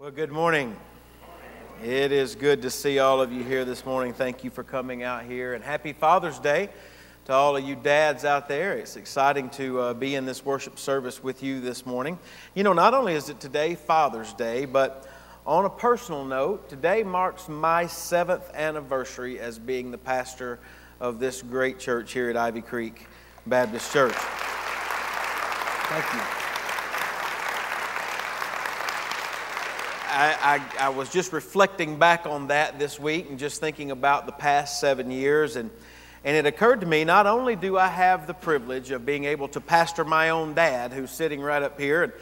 Well, good morning. It is good to see all of you here this morning. Thank you for coming out here, and happy Father's Day to all of you dads out there. It's exciting to uh, be in this worship service with you this morning. You know, not only is it today Father's Day, but on a personal note, today marks my seventh anniversary as being the pastor of this great church here at Ivy Creek Baptist Church. Thank you. I, I, I, was just reflecting back on that this week and just thinking about the past seven years. And, and it occurred to me not only do I have the privilege of being able to pastor my own dad, who's sitting right up here, and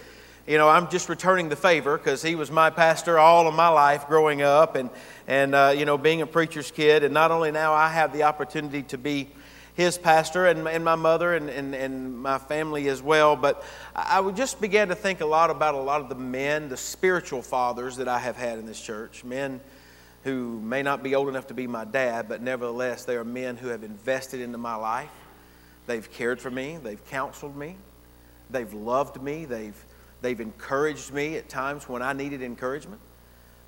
you know, I'm just returning the favor because he was my pastor all of my life growing up and, and uh, you know, being a preacher's kid. And not only now I have the opportunity to be his pastor and, and my mother and, and, and my family as well. But I just began to think a lot about a lot of the men, the spiritual fathers that I have had in this church. Men who may not be old enough to be my dad, but nevertheless, they are men who have invested into my life. They've cared for me, they've counseled me, they've loved me, they've, they've encouraged me at times when I needed encouragement.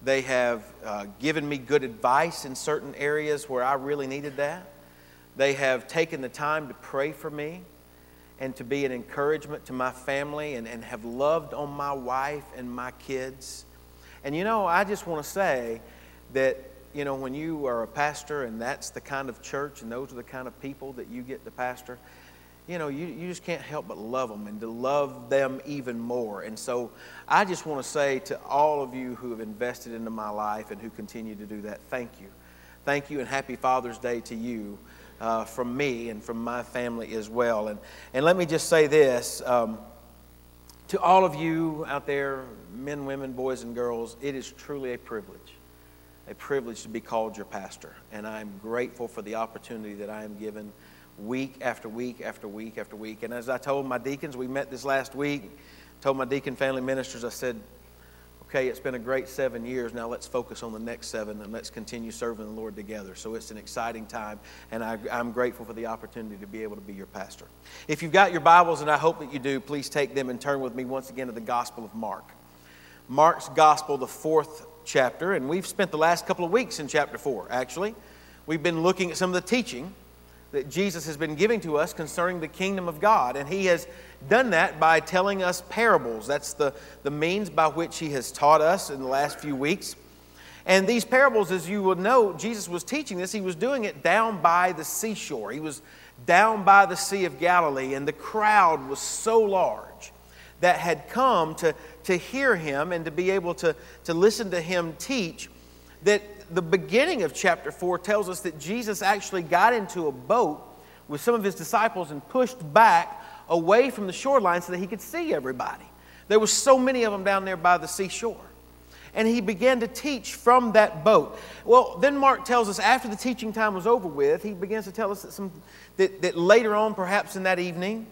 They have uh, given me good advice in certain areas where I really needed that. They have taken the time to pray for me and to be an encouragement to my family and, and have loved on my wife and my kids. And you know, I just want to say that, you know, when you are a pastor and that's the kind of church and those are the kind of people that you get to pastor, you know, you, you just can't help but love them and to love them even more. And so I just want to say to all of you who have invested into my life and who continue to do that, thank you. Thank you and happy Father's Day to you uh, from me and from my family as well. And, and let me just say this um, to all of you out there, men, women, boys, and girls, it is truly a privilege, a privilege to be called your pastor. And I'm grateful for the opportunity that I am given week after week after week after week. And as I told my deacons, we met this last week, told my deacon family ministers, I said, okay, it's been a great seven years. Now let's focus on the next seven and let's continue serving the Lord together. So it's an exciting time, and I, am grateful for the opportunity to be able to be your pastor. If you've got your Bibles, and I hope that you do, please take them and turn with me once again to the Gospel of Mark. Mark's Gospel, the fourth chapter, and we've spent the last couple of weeks in chapter four, actually. We've been looking at some of the teaching that Jesus has been giving to us concerning the kingdom of God. And he has done that by telling us parables. That's the, the means by which he has taught us in the last few weeks. And these parables, as you will know, Jesus was teaching this. He was doing it down by the seashore. He was down by the Sea of Galilee, and the crowd was so large that had come to, to hear him and to be able to, to listen to him teach that the beginning of chapter 4 tells us that Jesus actually got into a boat with some of his disciples and pushed back away from the shoreline so that he could see everybody. There were so many of them down there by the seashore. And he began to teach from that boat. Well, then Mark tells us after the teaching time was over with, he begins to tell us that, some, that, that later on, perhaps in that evening,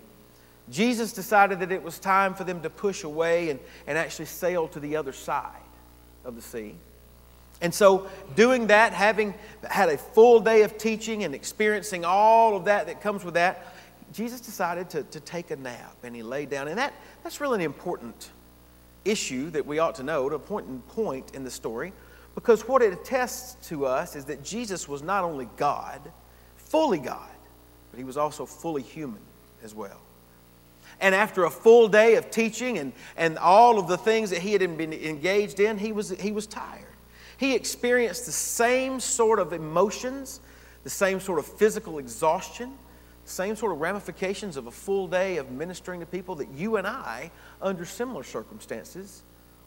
Jesus decided that it was time for them to push away and, and actually sail to the other side of the sea. And so, doing that, having had a full day of teaching and experiencing all of that that comes with that, Jesus decided to, to take a nap and he laid down. And that, that's really an important issue that we ought to know, a important point in the story, because what it attests to us is that Jesus was not only God, fully God, but he was also fully human as well. And after a full day of teaching and, and all of the things that he had been engaged in, he was, he was tired. He experienced the same sort of emotions, the same sort of physical exhaustion, same sort of ramifications of a full day of ministering to people that you and I, under similar circumstances,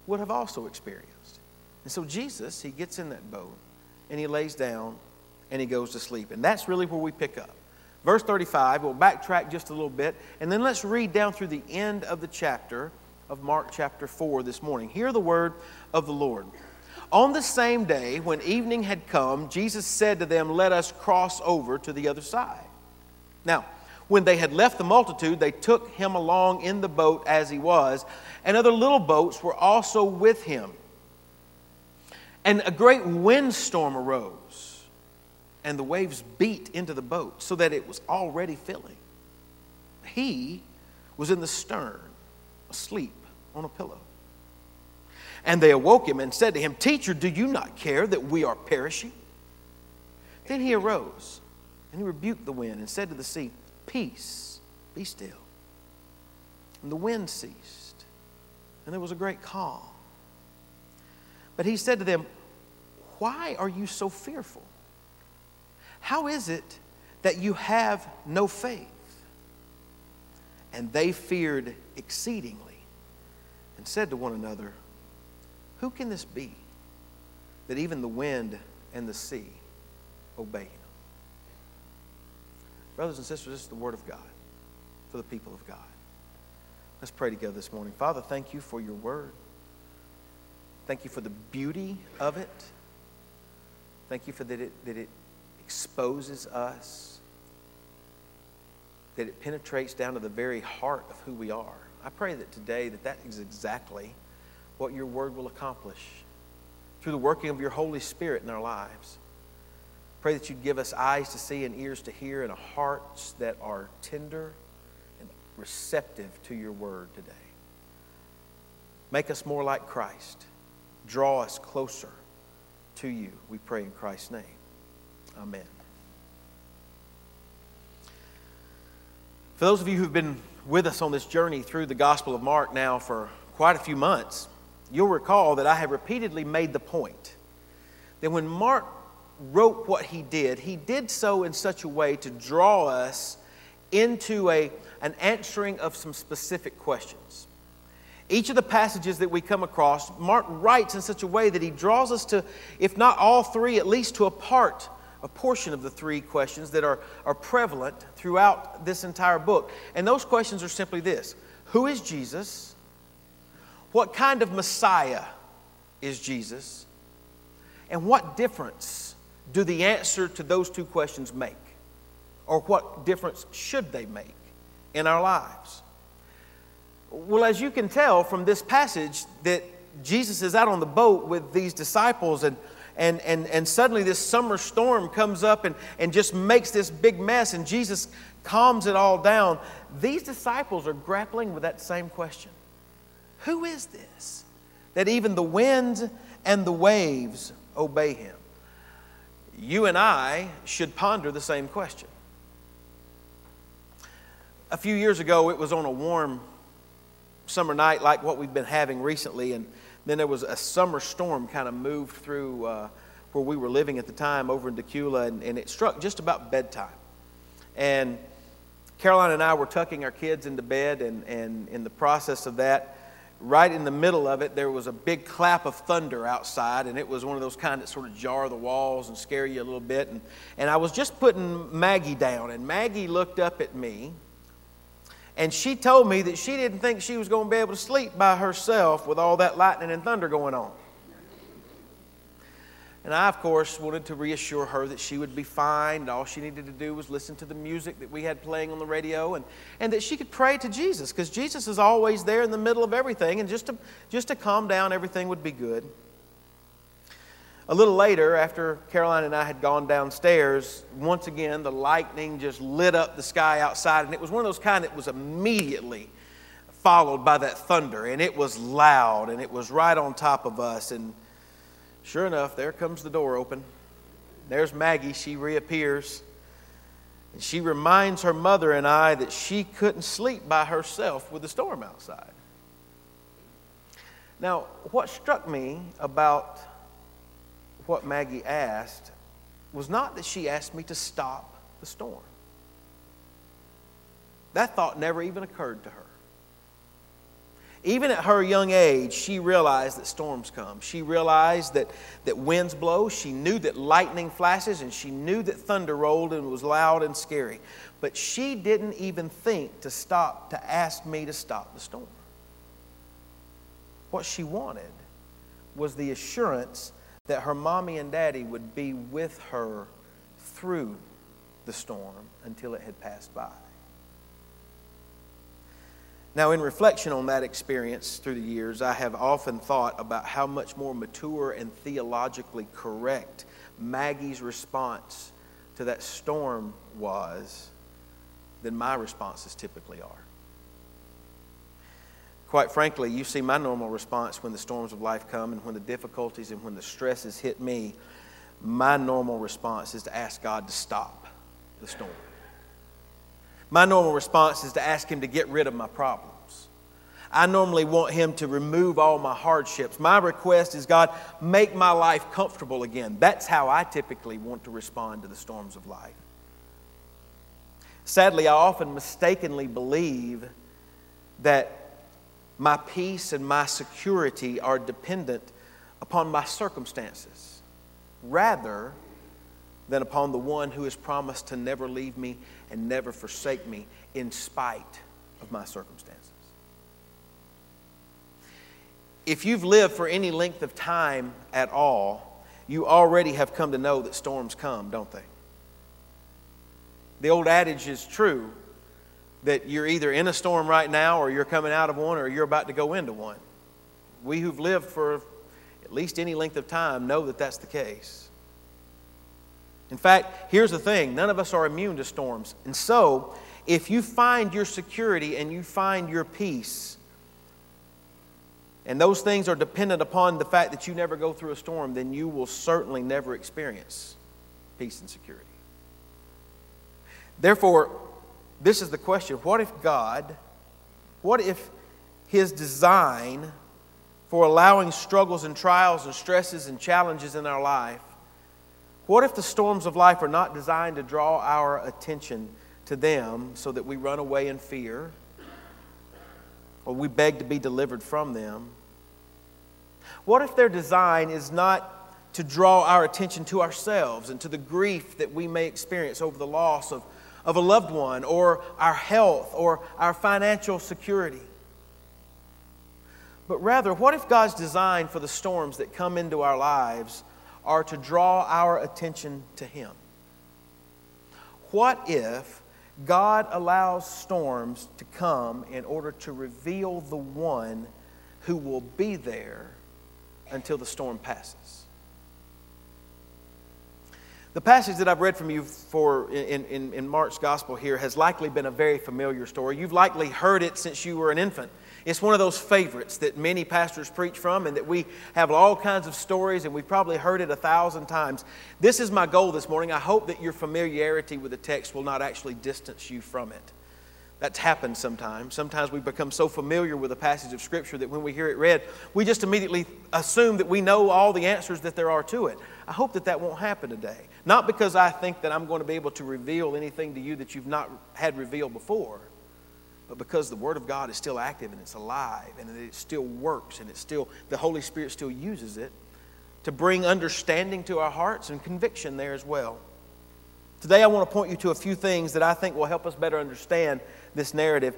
would have also experienced. And so Jesus, he gets in that boat and he lays down and he goes to sleep. And that's really where we pick up. Verse 35, we'll backtrack just a little bit, and then let's read down through the end of the chapter of Mark chapter 4 this morning. Hear the word of the Lord. On the same day, when evening had come, Jesus said to them, Let us cross over to the other side. Now, when they had left the multitude, they took him along in the boat as he was, and other little boats were also with him. And a great windstorm arose, and the waves beat into the boat so that it was already filling. He was in the stern, asleep on a pillow. And they awoke him and said to him, Teacher, do you not care that we are perishing? Then he arose and he rebuked the wind and said to the sea, Peace, be still. And the wind ceased, and there was a great calm. But he said to them, Why are you so fearful? How is it that you have no faith? And they feared exceedingly and said to one another, Who can this be that even the wind and the sea obey him? Brothers and sisters, this is the word of God for the people of God. Let's pray together this morning. Father, thank you for your word. Thank you for the beauty of it. Thank you for that it, that it exposes us, that it penetrates down to the very heart of who we are. I pray that today that that is exactly what your word will accomplish through the working of your Holy Spirit in our lives. Pray that you'd give us eyes to see and ears to hear and hearts that are tender and receptive to your word today. Make us more like Christ. Draw us closer to you. We pray in Christ's name. Amen. For those of you who've been with us on this journey through the Gospel of Mark now for quite a few months, you'll recall that I have repeatedly made the point that when Mark wrote what he did, he did so in such a way to draw us into a, an answering of some specific questions. Each of the passages that we come across, Mark writes in such a way that he draws us to, if not all three, at least to a part, a portion of the three questions that are, are prevalent throughout this entire book. And those questions are simply this Who is Jesus? What kind of Messiah is Jesus? And what difference do the answer to those two questions make? Or what difference should they make in our lives? Well, as you can tell from this passage, that Jesus is out on the boat with these disciples, and, and, and, and suddenly this summer storm comes up and, and just makes this big mess, and Jesus calms it all down. These disciples are grappling with that same question Who is this? That even the wind and the waves obey him you and I should ponder the same question. A few years ago, it was on a warm summer night like what we've been having recently, and then there was a summer storm kind of moved through uh, where we were living at the time over in Dacula, and, and it struck just about bedtime. And Caroline and I were tucking our kids into bed, and, and in the process of that, right in the middle of it, there was a big clap of thunder outside, and it was one of those kind that sort of jar the walls and scare you a little bit. And, and I was just putting Maggie down, and Maggie looked up at me, and she told me that she didn't think she was going to be able to sleep by herself with all that lightning and thunder going on. And I, of course, wanted to reassure her that she would be fine, and all she needed to do was listen to the music that we had playing on the radio, and, and that she could pray to Jesus, because Jesus is always there in the middle of everything, and just to, just to calm down, everything would be good. A little later, after Caroline and I had gone downstairs, once again the lightning just lit up the sky outside, and it was one of those kind that was immediately followed by that thunder, and it was loud, and it was right on top of us, and Sure enough, there comes the door open. There's Maggie. She reappears. And she reminds her mother and I that she couldn't sleep by herself with the storm outside. Now, what struck me about what Maggie asked was not that she asked me to stop the storm. That thought never even occurred to her. Even at her young age, she realized that storms come. She realized that, that winds blow. She knew that lightning flashes, and she knew that thunder rolled and was loud and scary. But she didn't even think to stop to ask me to stop the storm. What she wanted was the assurance that her mommy and daddy would be with her through the storm until it had passed by. Now, in reflection on that experience through the years, I have often thought about how much more mature and theologically correct Maggie's response to that storm was than my responses typically are. quite frankly, you see my normal response when the storms of life come and when the difficulties and when the stresses hit me. My normal response is to ask God to stop the storm. My normal response is to ask Him to get rid of my problems. I normally want Him to remove all my hardships. My request is, God, make my life comfortable again. That's how I typically want to respond to the storms of life. Sadly, I often mistakenly believe that my peace and my security are dependent upon my circumstances rather than upon the one who has promised to never leave me and never forsake me in spite of my circumstances. If you've lived for any length of time at all, you already have come to know that storms come, don't they? The old adage is true that you're either in a storm right now or you're coming out of one or you're about to go into one. We who've lived for at least any length of time know that that's the case. In fact, here's the thing none of us are immune to storms. And so, if you find your security and you find your peace, and those things are dependent upon the fact that you never go through a storm, then you will certainly never experience peace and security. Therefore, this is the question what if God, what if His design for allowing struggles and trials and stresses and challenges in our life, what if the storms of life are not designed to draw our attention to them so that we run away in fear or we beg to be delivered from them? What if their design is not to draw our attention to ourselves and to the grief that we may experience over the loss of of a loved one or our health or our financial security. But rather, what if God's design for the storms that come into our lives are to draw our attention to Him? What if God allows storms to come in order to reveal the one who will be there until the storm passes? The passage that I've read from you for in, in, in, Mark's gospel here has likely been a very familiar story. You've likely heard it since you were an infant. It's one of those favorites that many pastors preach from and that we have all kinds of stories and we've probably heard it a thousand times. This is my goal this morning. I hope that your familiarity with the text will not actually distance you from it. That's happened sometimes. Sometimes we become so familiar with a passage of Scripture that when we hear it read, we just immediately assume that we know all the answers that there are to it. I hope that that won't happen today. Not because I think that I'm going to be able to reveal anything to you that you've not had revealed before, but because the Word of God is still active and it's alive and it still works and it's still, the Holy Spirit still uses it to bring understanding to our hearts and conviction there as well. Today, I want to point you to a few things that I think will help us better understand this narrative.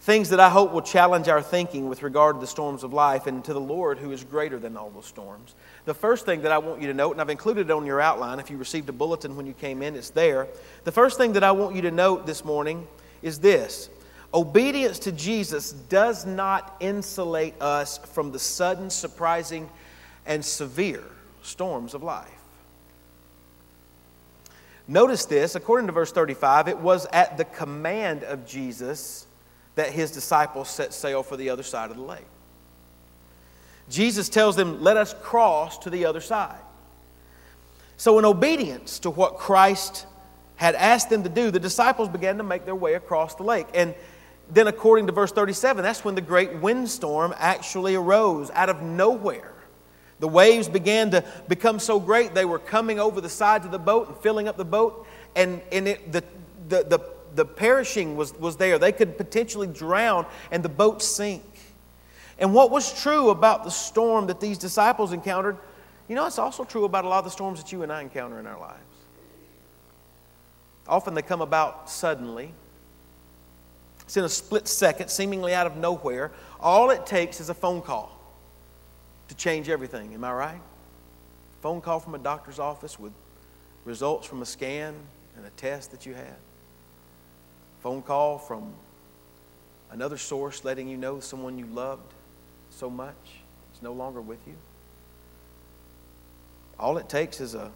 Things that I hope will challenge our thinking with regard to the storms of life and to the Lord who is greater than all those storms. The first thing that I want you to note, and I've included it on your outline, if you received a bulletin when you came in, it's there. The first thing that I want you to note this morning is this obedience to Jesus does not insulate us from the sudden, surprising, and severe storms of life. Notice this, according to verse 35, it was at the command of Jesus that his disciples set sail for the other side of the lake. Jesus tells them, Let us cross to the other side. So, in obedience to what Christ had asked them to do, the disciples began to make their way across the lake. And then, according to verse 37, that's when the great windstorm actually arose out of nowhere. The waves began to become so great, they were coming over the sides of the boat and filling up the boat, and, and it, the, the, the, the perishing was, was there. They could potentially drown and the boat sink. And what was true about the storm that these disciples encountered, you know, it's also true about a lot of the storms that you and I encounter in our lives. Often they come about suddenly. It's in a split second, seemingly out of nowhere. All it takes is a phone call to change everything. Am I right? Phone call from a doctor's office with results from a scan and a test that you had. Phone call from another source letting you know someone you loved so much is no longer with you. All it takes is a,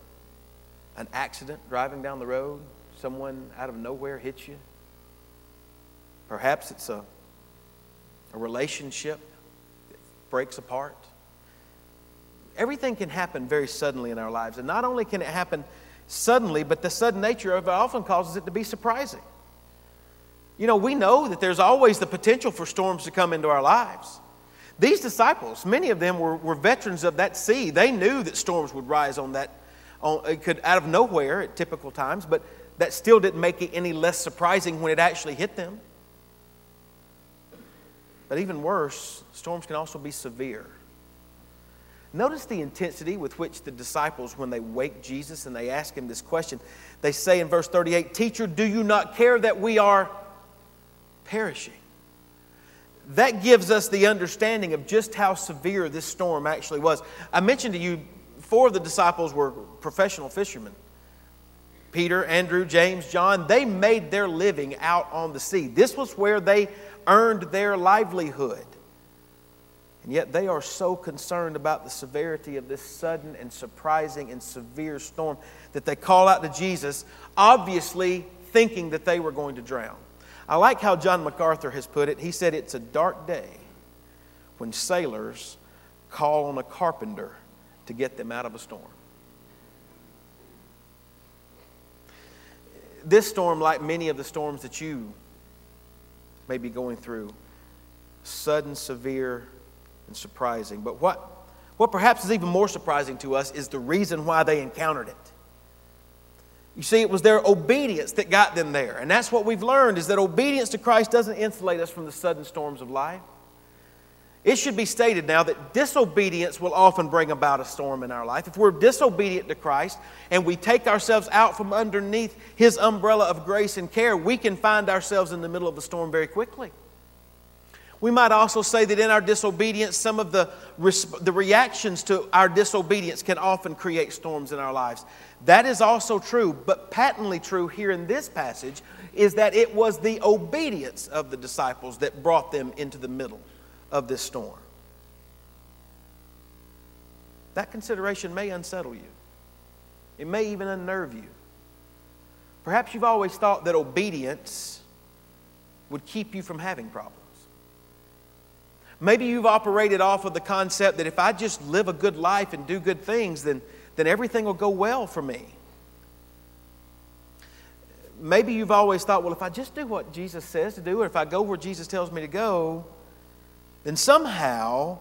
an accident driving down the road, someone out of nowhere hits you. Perhaps it's a, a relationship that breaks apart. Everything can happen very suddenly in our lives. And not only can it happen suddenly, but the sudden nature of it often causes it to be surprising. You know, we know that there's always the potential for storms to come into our lives. These disciples, many of them were, were veterans of that sea. They knew that storms would rise on that, on, it could out of nowhere at typical times, but that still didn't make it any less surprising when it actually hit them. But even worse, storms can also be severe. Notice the intensity with which the disciples, when they wake Jesus and they ask him this question, they say in verse 38 Teacher, do you not care that we are perishing? That gives us the understanding of just how severe this storm actually was. I mentioned to you, four of the disciples were professional fishermen. Peter, Andrew, James, John, they made their living out on the sea. This was where they earned their livelihood. And yet they are so concerned about the severity of this sudden and surprising and severe storm that they call out to Jesus, obviously thinking that they were going to drown. I like how John MacArthur has put it. He said, It's a dark day when sailors call on a carpenter to get them out of a storm. this storm, like many of the storms that you may be going through, sudden, severe, and surprising. But what, what perhaps is even more surprising to us is the reason why they encountered it. You see, it was their obedience that got them there. And that's what we've learned is that obedience to Christ doesn't insulate us from the sudden storms of life. It should be stated now that disobedience will often bring about a storm in our life. If we're disobedient to Christ and we take ourselves out from underneath His umbrella of grace and care, we can find ourselves in the middle of a storm very quickly. We might also say that in our disobedience, some of the, the reactions to our disobedience can often create storms in our lives. That is also true, but patently true here in this passage is that it was the obedience of the disciples that brought them into the middle of this storm. That consideration may unsettle you, it may even unnerve you. Perhaps you've always thought that obedience would keep you from having problems. Maybe you've operated off of the concept that if I just live a good life and do good things, then, then everything will go well for me. Maybe you've always thought, well, if I just do what Jesus says to do, or if I go where Jesus tells me to go, then somehow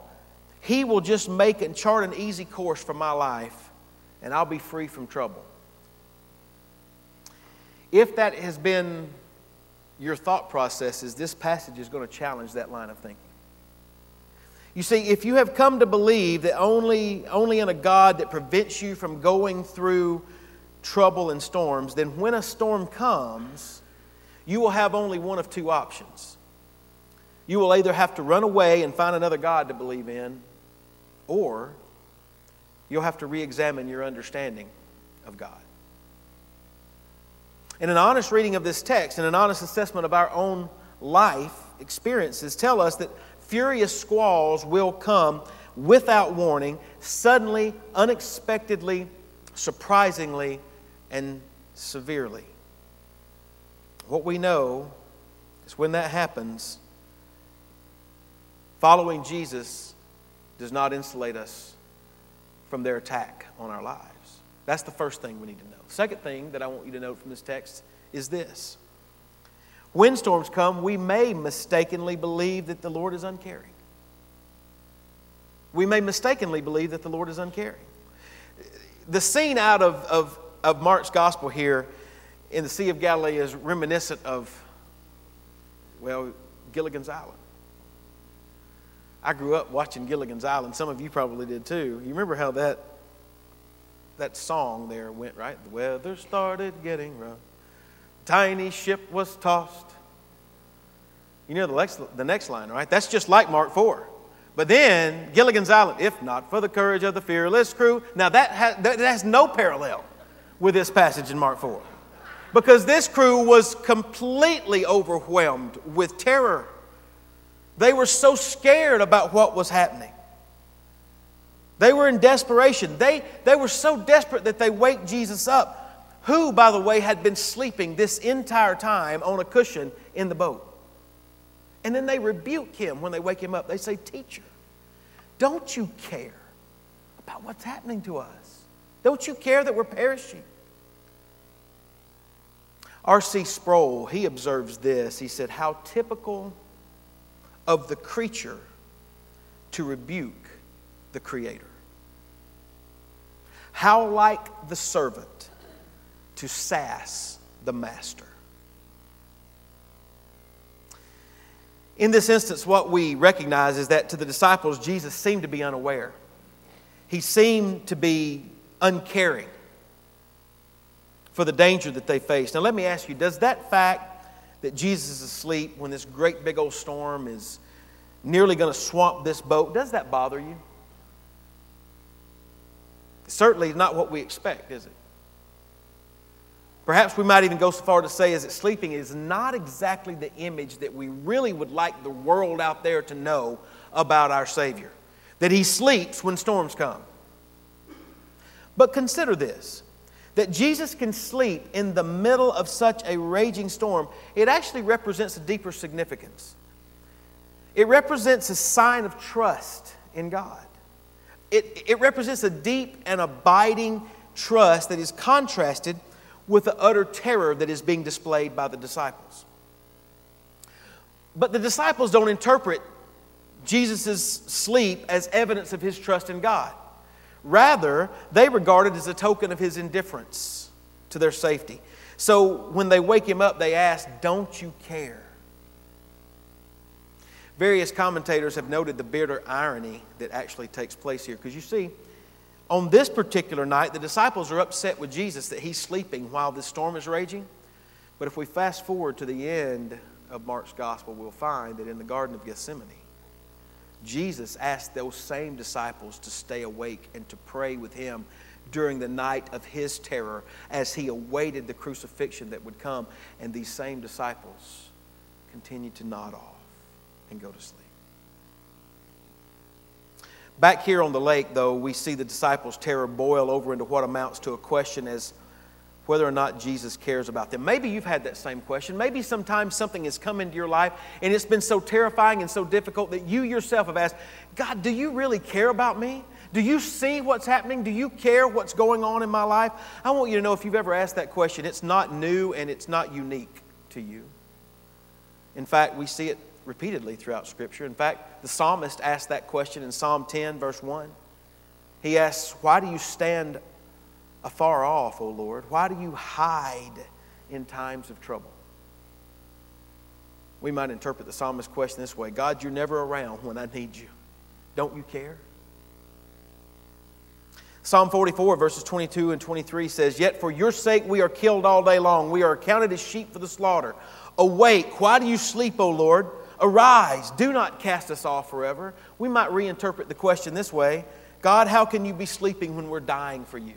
He will just make and chart an easy course for my life, and I'll be free from trouble. If that has been your thought processes, this passage is going to challenge that line of thinking. You see, if you have come to believe that only, only in a God that prevents you from going through trouble and storms, then when a storm comes, you will have only one of two options. You will either have to run away and find another God to believe in, or you'll have to re examine your understanding of God. And an honest reading of this text and an honest assessment of our own life experiences tell us that furious squalls will come without warning, suddenly, unexpectedly, surprisingly, and severely. What we know is when that happens, Following Jesus does not insulate us from their attack on our lives. That's the first thing we need to know. Second thing that I want you to note from this text is this when storms come, we may mistakenly believe that the Lord is uncaring. We may mistakenly believe that the Lord is uncaring. The scene out of, of, of Mark's gospel here in the Sea of Galilee is reminiscent of, well, Gilligan's Island. I grew up watching Gilligan's Island. Some of you probably did too. You remember how that that song there went, right? The weather started getting rough. Tiny ship was tossed. You know the next, the next line, right? That's just like Mark 4. But then, Gilligan's Island, if not for the courage of the fearless crew. Now, that that has no parallel with this passage in Mark 4. Because this crew was completely overwhelmed with terror they were so scared about what was happening. They were in desperation. They, they were so desperate that they wake Jesus up, who, by the way, had been sleeping this entire time on a cushion in the boat. And then they rebuke him when they wake him up. They say, Teacher, don't you care about what's happening to us? Don't you care that we're perishing? R.C. Sproul, he observes this. He said, How typical of the creature to rebuke the Creator. How like the servant to sass the master. In this instance, what we recognize is that to the disciples, Jesus seemed to be unaware. He seemed to be uncaring for the danger that they faced. Now, let me ask you does that fact that Jesus is asleep when this great big old storm is nearly going to swamp this boat, does that bother you? Certainly not what we expect, is it? Perhaps we might even go so far to say, is that sleeping is not exactly the image that we really would like the world out there to know about our Savior. That He sleeps when storms come. But consider this that Jesus can sleep in the middle of such a raging storm, it actually represents a deeper significance. It represents a sign of trust in God. It, it represents a deep and abiding trust that is contrasted with the utter terror that is being displayed by the disciples. But the disciples don't interpret Jesus' sleep as evidence of his trust in God. Rather, they regard it as a token of his indifference to their safety. So when they wake him up, they ask, Don't you care? Various commentators have noted the bitter irony that actually takes place here. Because you see, on this particular night, the disciples are upset with Jesus that he's sleeping while this storm is raging. But if we fast forward to the end of Mark's gospel, we'll find that in the Garden of Gethsemane, Jesus asked those same disciples to stay awake and to pray with him during the night of his terror as he awaited the crucifixion that would come. And these same disciples continued to nod off and go to sleep. Back here on the lake, though, we see the disciples' terror boil over into what amounts to a question as whether or not Jesus cares about them. Maybe you've had that same question. Maybe sometimes something has come into your life and it's been so terrifying and so difficult that you yourself have asked, God, do you really care about me? Do you see what's happening? Do you care what's going on in my life? I want you to know if you've ever asked that question, it's not new and it's not unique to you. In fact, we see it repeatedly throughout Scripture. In fact, the psalmist asked that question in Psalm 10, verse 1. He asks, Why do you stand afar off, O Lord? Why do you hide in times of trouble? We might interpret the psalmist's question this way God, you're never around when I need you. Don't you care? Psalm 44, verses 22 and 23 says, Yet for your sake we are killed all day long. We are accounted as sheep for the slaughter. Awake, why do you sleep, O Lord? Arise, do not cast us off forever. We might reinterpret the question this way God, how can you be sleeping when we're dying for you?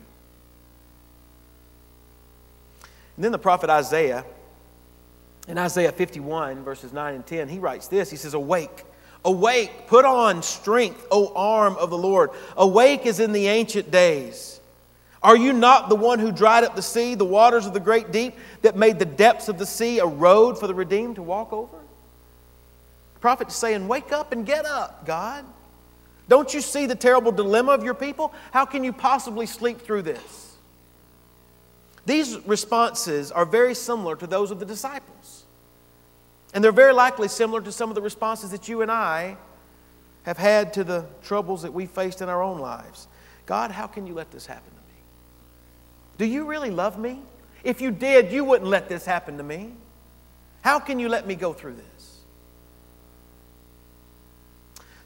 And then the prophet Isaiah, in Isaiah 51, verses 9 and 10, he writes this He says, Awake, awake, put on strength, O arm of the Lord. Awake as in the ancient days. Are you not the one who dried up the sea, the waters of the great deep, that made the depths of the sea a road for the redeemed to walk over? The prophet is saying, Wake up and get up, God. Don't you see the terrible dilemma of your people? How can you possibly sleep through this? These responses are very similar to those of the disciples. And they're very likely similar to some of the responses that you and I have had to the troubles that we faced in our own lives. God, how can you let this happen to me? Do you really love me? If you did, you wouldn't let this happen to me. How can you let me go through this?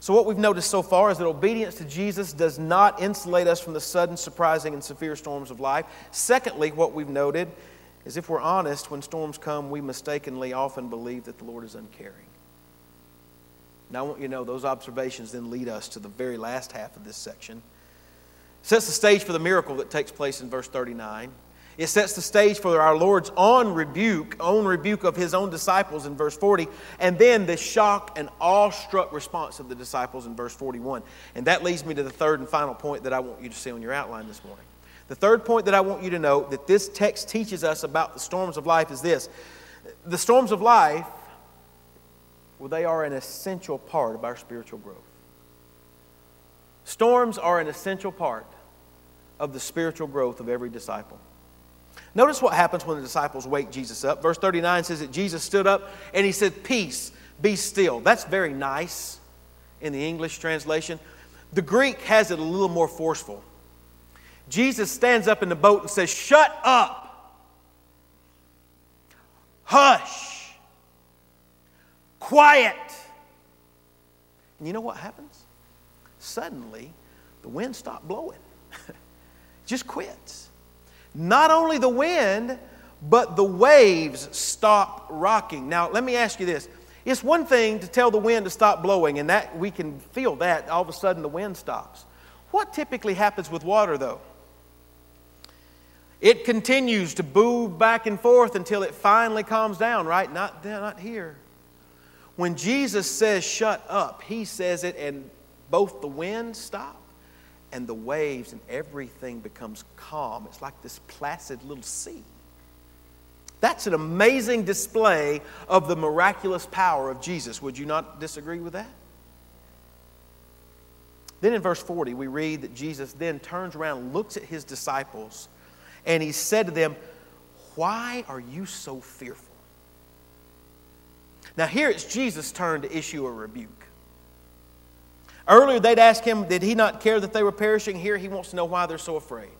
So, what we've noticed so far is that obedience to Jesus does not insulate us from the sudden, surprising, and severe storms of life. Secondly, what we've noted is if we're honest, when storms come, we mistakenly often believe that the Lord is uncaring. Now, I want you to know those observations then lead us to the very last half of this section. It sets the stage for the miracle that takes place in verse 39. It sets the stage for our Lord's own rebuke, own rebuke of his own disciples in verse 40, and then the shock and awestruck response of the disciples in verse 41. And that leads me to the third and final point that I want you to see on your outline this morning. The third point that I want you to note that this text teaches us about the storms of life is this the storms of life Well, they are an essential part of our spiritual growth. Storms are an essential part of the spiritual growth of every disciple. Notice what happens when the disciples wake Jesus up. Verse 39 says that Jesus stood up and he said, Peace, be still. That's very nice in the English translation. The Greek has it a little more forceful. Jesus stands up in the boat and says, Shut up, hush, quiet. And you know what happens? Suddenly, the wind stopped blowing, just quits. Not only the wind, but the waves stop rocking. Now, let me ask you this. It's one thing to tell the wind to stop blowing, and that we can feel that all of a sudden the wind stops. What typically happens with water, though? It continues to move back and forth until it finally calms down, right? Not, not here. When Jesus says, shut up, he says it, and both the wind stops and the waves and everything becomes calm. It's like this placid little sea. That's an amazing display of the miraculous power of Jesus. Would you not disagree with that? Then in verse 40, we read that Jesus then turns around, looks at his disciples, and he said to them, Why are you so fearful? Now, here it's Jesus' turn to issue a rebuke. Earlier, they'd ask him, Did he not care that they were perishing? Here, he wants to know why they're so afraid.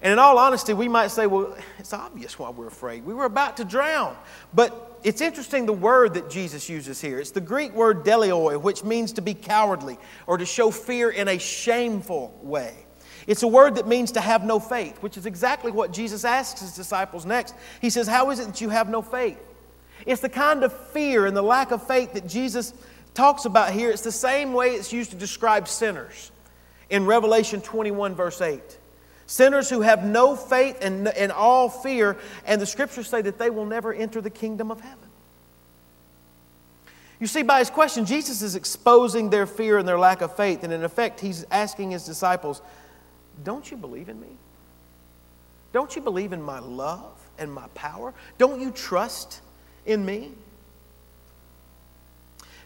And in all honesty, we might say, Well, it's obvious why we're afraid. We were about to drown. But it's interesting the word that Jesus uses here. It's the Greek word deiloi, which means to be cowardly or to show fear in a shameful way. It's a word that means to have no faith, which is exactly what Jesus asks his disciples next. He says, How is it that you have no faith? It's the kind of fear and the lack of faith that Jesus talks about here, it's the same way it's used to describe sinners in Revelation 21, verse 8. Sinners who have no faith and, and all fear, and the scriptures say that they will never enter the kingdom of heaven. You see, by his question, Jesus is exposing their fear and their lack of faith, and in effect, he's asking his disciples, Don't you believe in me? Don't you believe in my love and my power? Don't you trust in me?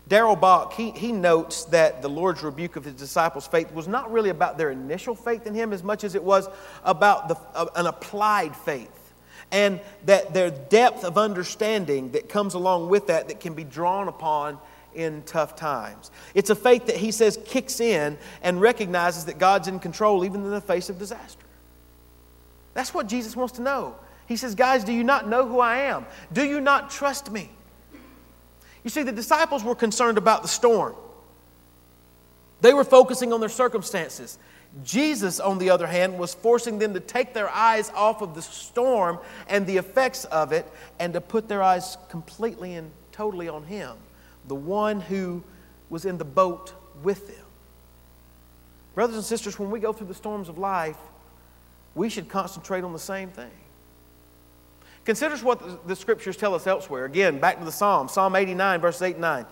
Darrell Bock, he, he notes that the Lord's rebuke of his disciples' faith was not really about their initial faith in him as much as it was about the, uh, an applied faith. And that their depth of understanding that comes along with that that can be drawn upon in tough times. It's a faith that he says kicks in and recognizes that God's in control even in the face of disaster. That's what Jesus wants to know. He says, Guys, do you not know who I am? Do you not trust me? You see, the disciples were concerned about the storm, they were focusing on their circumstances. Jesus, on the other hand, was forcing them to take their eyes off of the storm and the effects of it and to put their eyes completely and totally on Him, the one who was in the boat with them. Brothers and sisters, when we go through the storms of life, we should concentrate on the same thing. Consider what the scriptures tell us elsewhere. Again, back to the Psalm, Psalm 89, verse 8 and 9.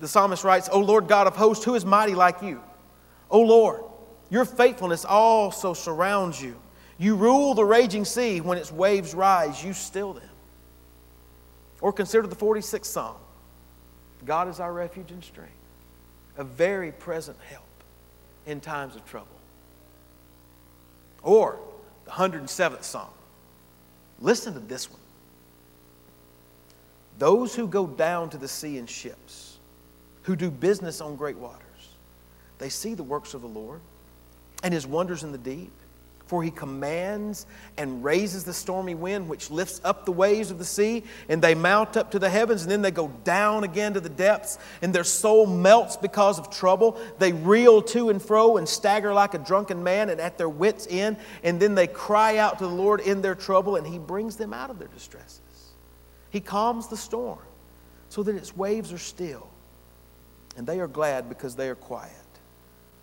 The psalmist writes, O Lord God of hosts, who is mighty like you? O Lord, your faithfulness also surrounds you. You rule the raging sea. When its waves rise, you still them. Or consider the 46th Psalm God is our refuge and strength, a very present help in times of trouble. Or the 107th Psalm Listen to this one. Those who go down to the sea in ships, who do business on great waters, they see the works of the Lord and his wonders in the deep. For he commands and raises the stormy wind, which lifts up the waves of the sea, and they mount up to the heavens, and then they go down again to the depths, and their soul melts because of trouble. They reel to and fro and stagger like a drunken man and at their wits' end, and then they cry out to the Lord in their trouble, and he brings them out of their distresses. He calms the storm so that its waves are still, and they are glad because they are quiet.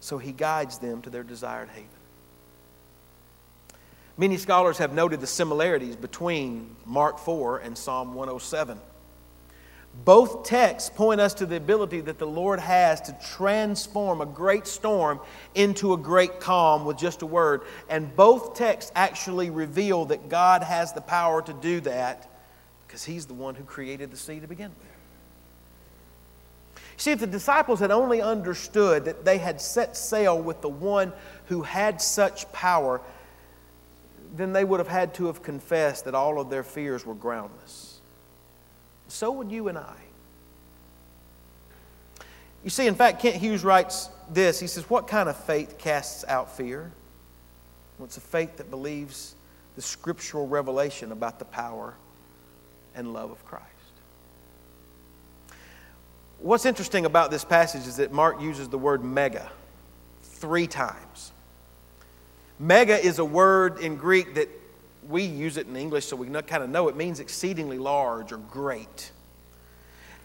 So he guides them to their desired haven. Many scholars have noted the similarities between Mark 4 and Psalm 107. Both texts point us to the ability that the Lord has to transform a great storm into a great calm with just a word. And both texts actually reveal that God has the power to do that because He's the one who created the sea to begin with. See, if the disciples had only understood that they had set sail with the one who had such power, then they would have had to have confessed that all of their fears were groundless. So would you and I. You see, in fact, Kent Hughes writes this. He says, What kind of faith casts out fear? Well, it's a faith that believes the scriptural revelation about the power and love of Christ. What's interesting about this passage is that Mark uses the word mega three times. Mega is a word in Greek that we use it in English so we kind of know it means exceedingly large or great.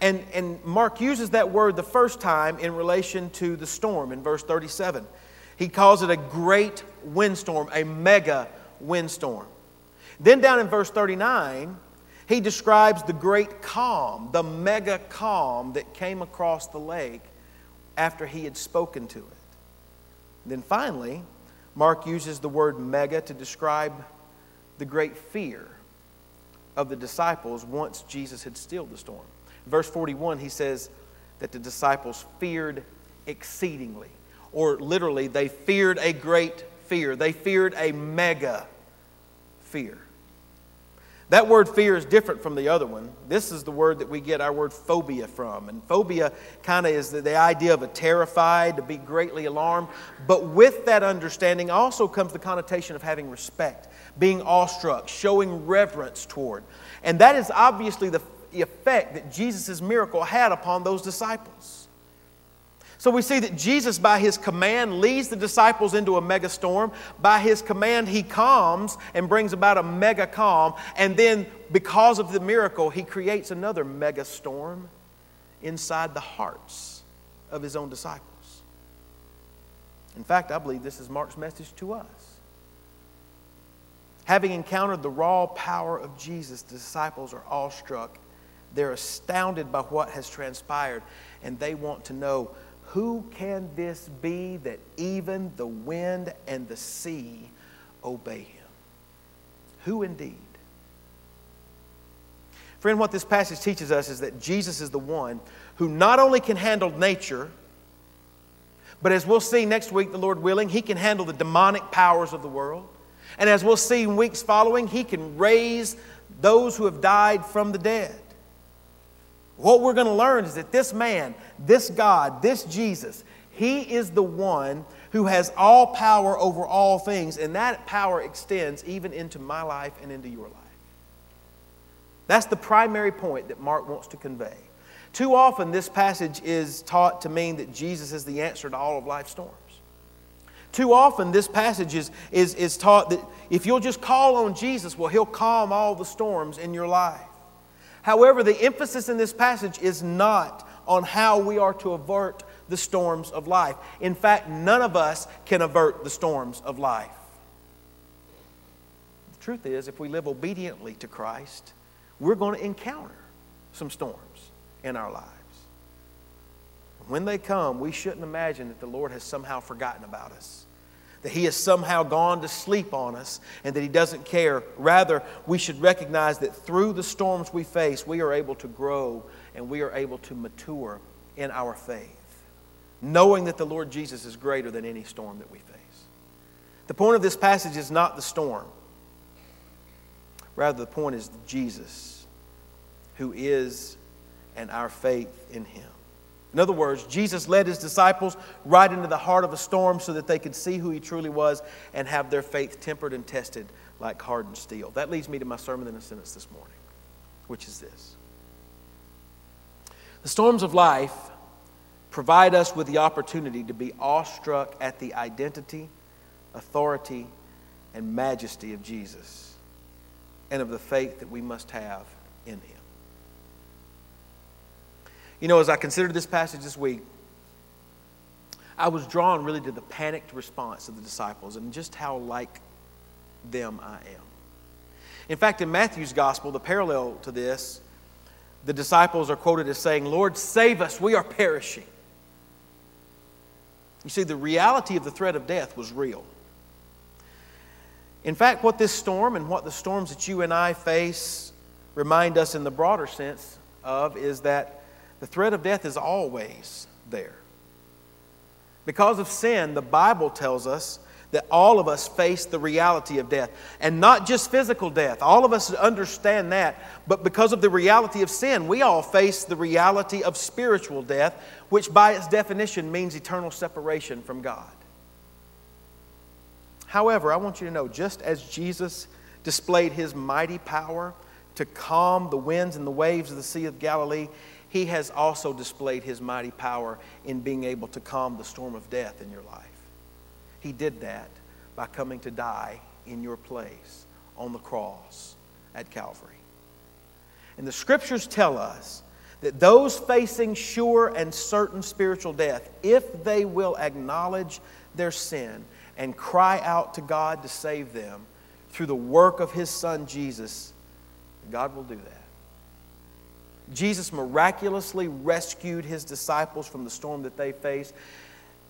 And, and Mark uses that word the first time in relation to the storm in verse 37. He calls it a great windstorm, a mega windstorm. Then down in verse 39, he describes the great calm, the mega calm that came across the lake after he had spoken to it. Then finally, Mark uses the word mega to describe the great fear of the disciples once Jesus had stilled the storm. verse 41, he says that the disciples feared exceedingly, or literally, they feared a great fear. They feared a mega fear. That word fear is different from the other one. This is the word that we get our word phobia from. And phobia kind of is the, the, idea of a terrified, to be greatly alarmed. But with that understanding also comes the connotation of having respect, being awestruck, showing reverence toward. And that is obviously the effect that Jesus' miracle had upon those disciples. So we see that Jesus, by his command, leads the disciples into a mega storm. By his command, he calms and brings about a mega calm. And then, because of the miracle, he creates another mega storm inside the hearts of his own disciples. In fact, I believe this is Mark's message to us. Having encountered the raw power of Jesus, the disciples are awestruck. They're astounded by what has transpired, and they want to know who can this be that even the wind and the sea obey him? Who indeed? Friend, what this passage teaches us is that Jesus is the one who not only can handle nature, but as we'll see next week, the Lord willing, he can handle the demonic powers of the world. And as we'll see in weeks following, he can raise those who have died from the dead. What we're going to learn is that this man, this God, this Jesus, he is the one who has all power over all things, and that power extends even into my life and into your life. That's the primary point that Mark wants to convey. Too often, this passage is taught to mean that Jesus is the answer to all of life's storms. Too often, this passage is, is, is taught that if you'll just call on Jesus, well, he'll calm all the storms in your life. However, the emphasis in this passage is not on how we are to avert the storms of life. In fact, none of us can avert the storms of life. The truth is, if we live obediently to Christ, we're going to encounter some storms in our lives. When they come, we shouldn't imagine that the Lord has somehow forgotten about us that He has somehow gone to sleep on us and that He doesn't care. Rather, we should recognize that through the storms we face, we are able to grow and we are able to mature in our faith, knowing that the Lord Jesus is greater than any storm that we face. The point of this passage is not the storm, rather, the point is Jesus, who is, and our faith in Him. In other words, Jesus led his disciples right into the heart of a storm so that they could see who he truly was and have their faith tempered and tested like hardened steel. That leads me to my sermon in a sentence this morning, which is this The storms of life provide us with the opportunity to be awestruck at the identity, authority, and majesty of Jesus and of the faith that we must have in him. You know, as I considered this passage this week, I was drawn really to the panicked response of the disciples and just how like them I am. In fact, in Matthew's gospel, the parallel to this, the disciples are quoted as saying, Lord, save us, we are perishing. You see, the reality of the threat of death was real. In fact, what this storm and what the storms that you and I face remind us in the broader sense of is that the threat of death is always there. Because of sin, the Bible tells us that all of us face the reality of death. And not just physical death. All of us understand that. But because of the reality of sin, we all face the reality of spiritual death, which by its definition means eternal separation from God. However, I want you to know just as Jesus displayed his mighty power to calm the winds and the waves of the Sea of Galilee, he has also displayed his mighty power in being able to calm the storm of death in your life. He did that by coming to die in your place on the cross at Calvary. And the scriptures tell us that those facing sure and certain spiritual death, if they will acknowledge their sin and cry out to God to save them through the work of His Son Jesus, God will do that. Jesus miraculously rescued his disciples from the storm that they faced,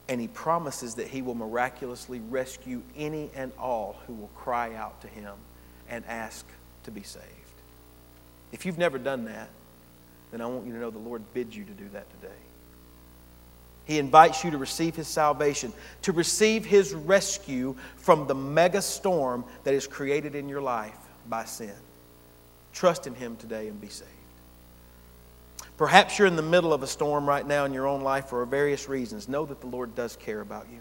and he promises that he will miraculously rescue any and all who will cry out to him and ask to be saved. If you've never done that, then I want you to know the Lord bids you to do that today. He invites you to receive his salvation, to receive his rescue from the mega storm that is created in your life by sin. Trust in him today and be saved. Perhaps you're in the middle of a storm right now in your own life for various reasons. Know that the Lord does care about you.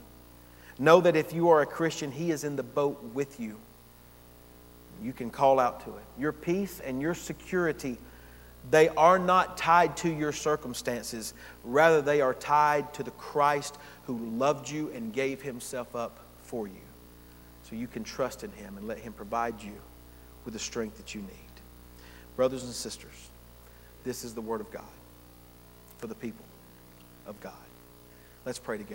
Know that if you are a Christian, He is in the boat with you. You can call out to it. Your peace and your security, they are not tied to your circumstances. Rather, they are tied to the Christ who loved you and gave Himself up for you. So you can trust in Him and let Him provide you with the strength that you need. Brothers and sisters, this is the Word of God for the people of God. Let's pray together.